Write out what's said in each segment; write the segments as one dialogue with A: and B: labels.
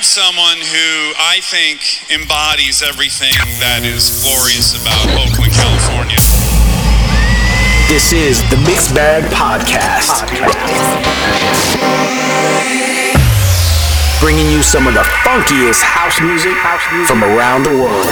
A: have someone who I think embodies everything that is glorious about Oakland, California.
B: This is the Mix Bag Podcast. Bringing you some of the funkiest house music from around the world.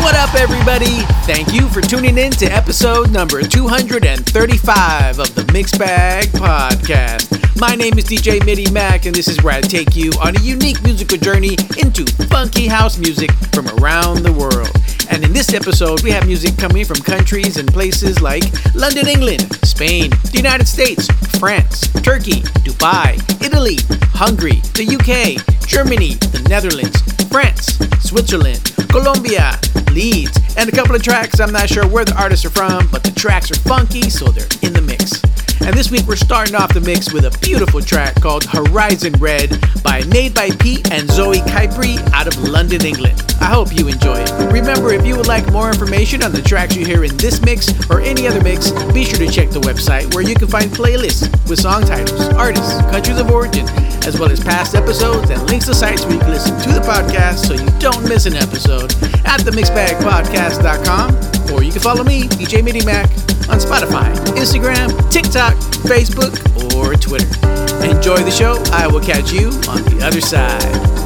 C: What up, everybody? Thank you for tuning in to episode number 235 of the Mix Bag Podcast. My name is DJ Midimack, and this is where I take you on a unique musical journey into funky house music from around the world. And in this episode, we have music coming from countries and places like London, England, Spain, the United States, France, Turkey, Dubai, Italy, Hungary, the UK, Germany, the Netherlands, France, Switzerland, Colombia, Leeds, and a couple of tracks. I'm not sure where the artists are from, but the tracks are funky, so they're in the mix. And this week we're starting off the mix with a beautiful track called Horizon Red by Made by Pete and Zoe Kypri out of London, England. I hope you enjoy it. Remember, if you would like more information on the tracks you hear in this mix or any other mix, be sure to check the website where you can find playlists with song titles, artists, countries of origin, as well as past episodes and links to sites where you can listen to the podcast so you don't miss an episode at themixbagpodcast.com or you can follow me, DJ Midimack, on Spotify, Instagram, TikTok, Facebook, or Twitter. Enjoy the show. I will catch you on the other side.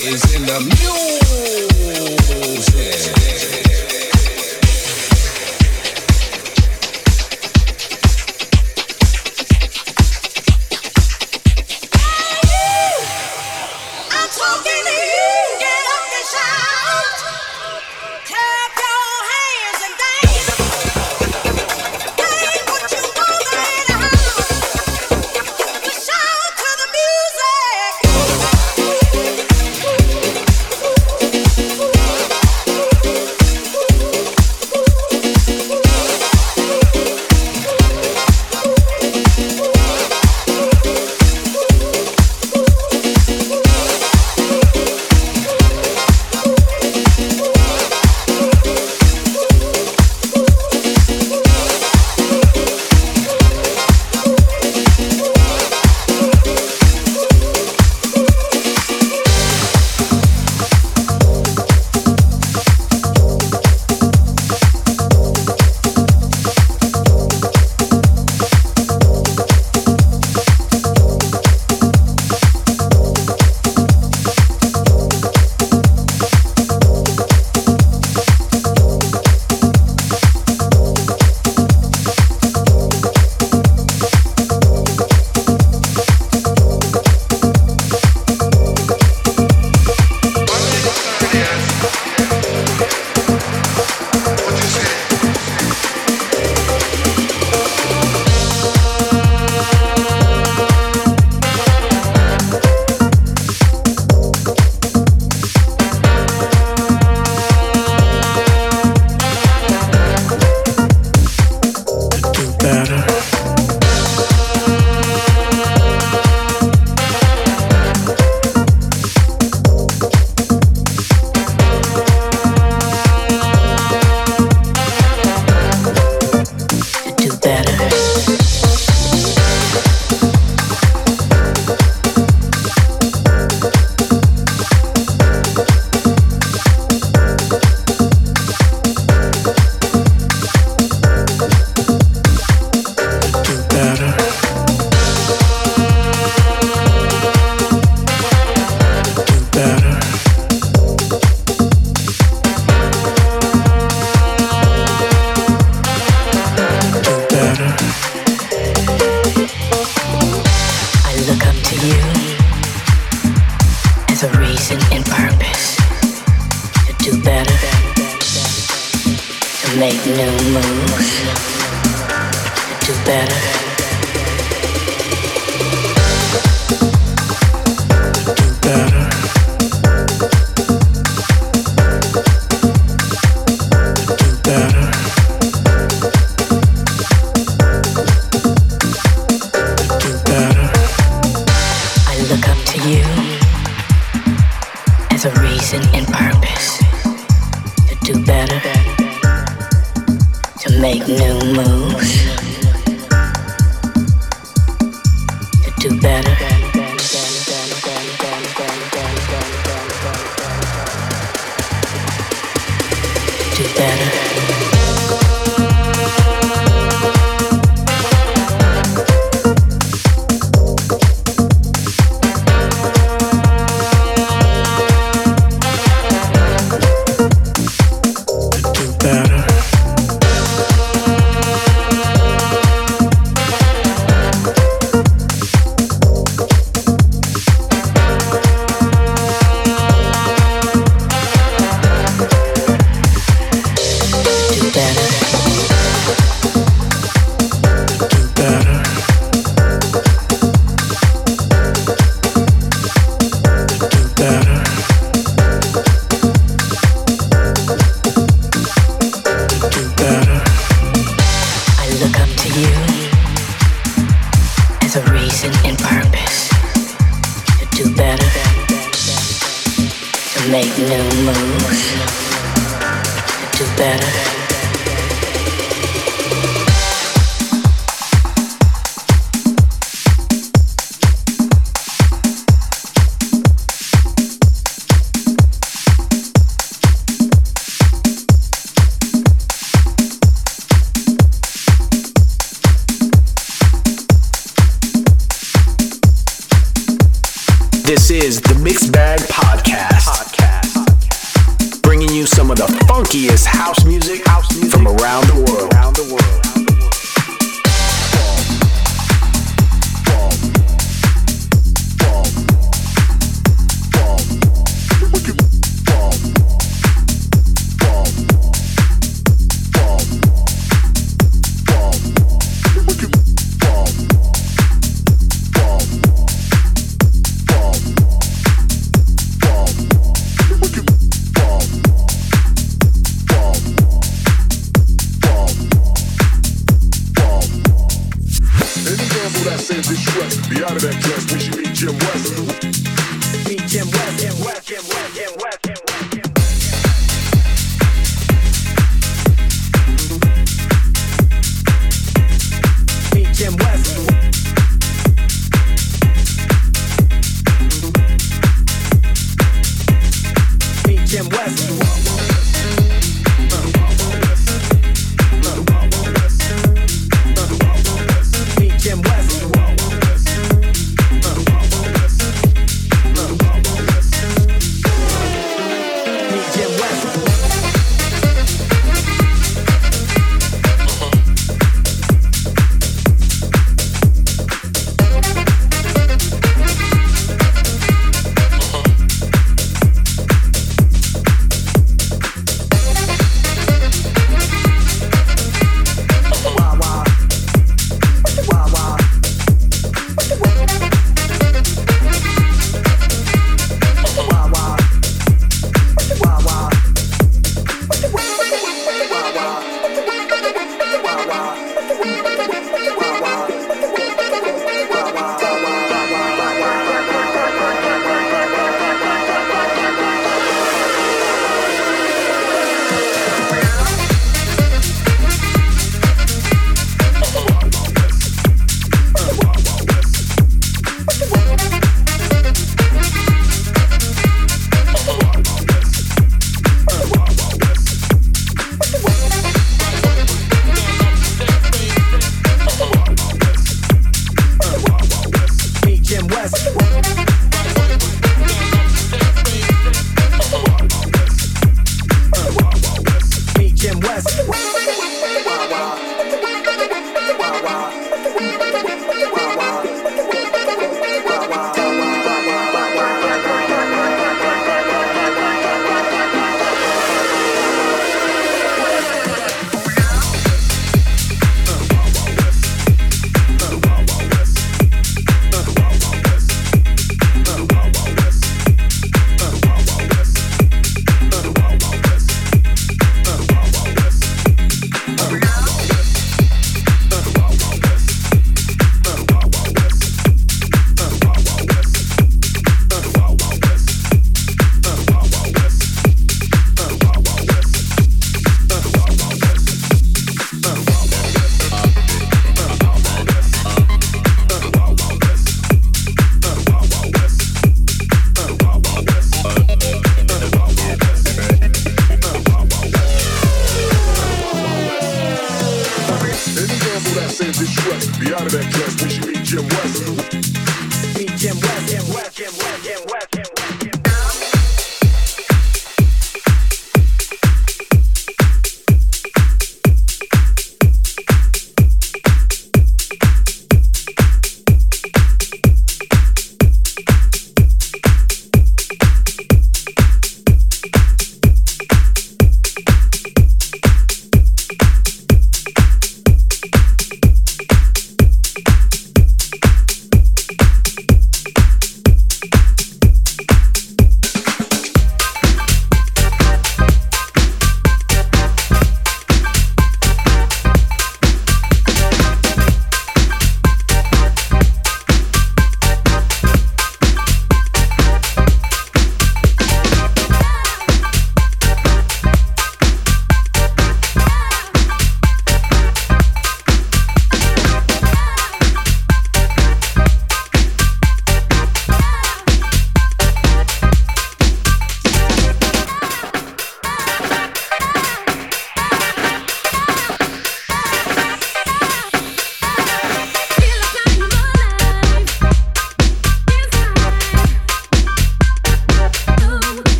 D: is in the music.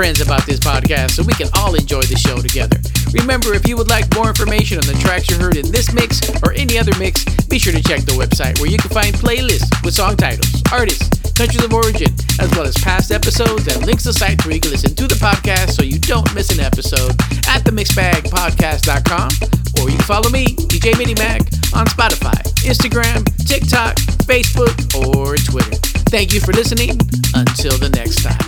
C: Friends about this podcast so we can all enjoy the show together. Remember, if you would like more information on the tracks you heard in this mix or any other mix, be sure to check the website where you can find playlists with song titles, artists, countries of origin, as well as past episodes and links to sites where you can listen to the podcast so you don't miss an episode at themixbagpodcast.com or you can follow me, DJ Midimack, on Spotify, Instagram, TikTok, Facebook, or Twitter. Thank you for listening. Until the next time.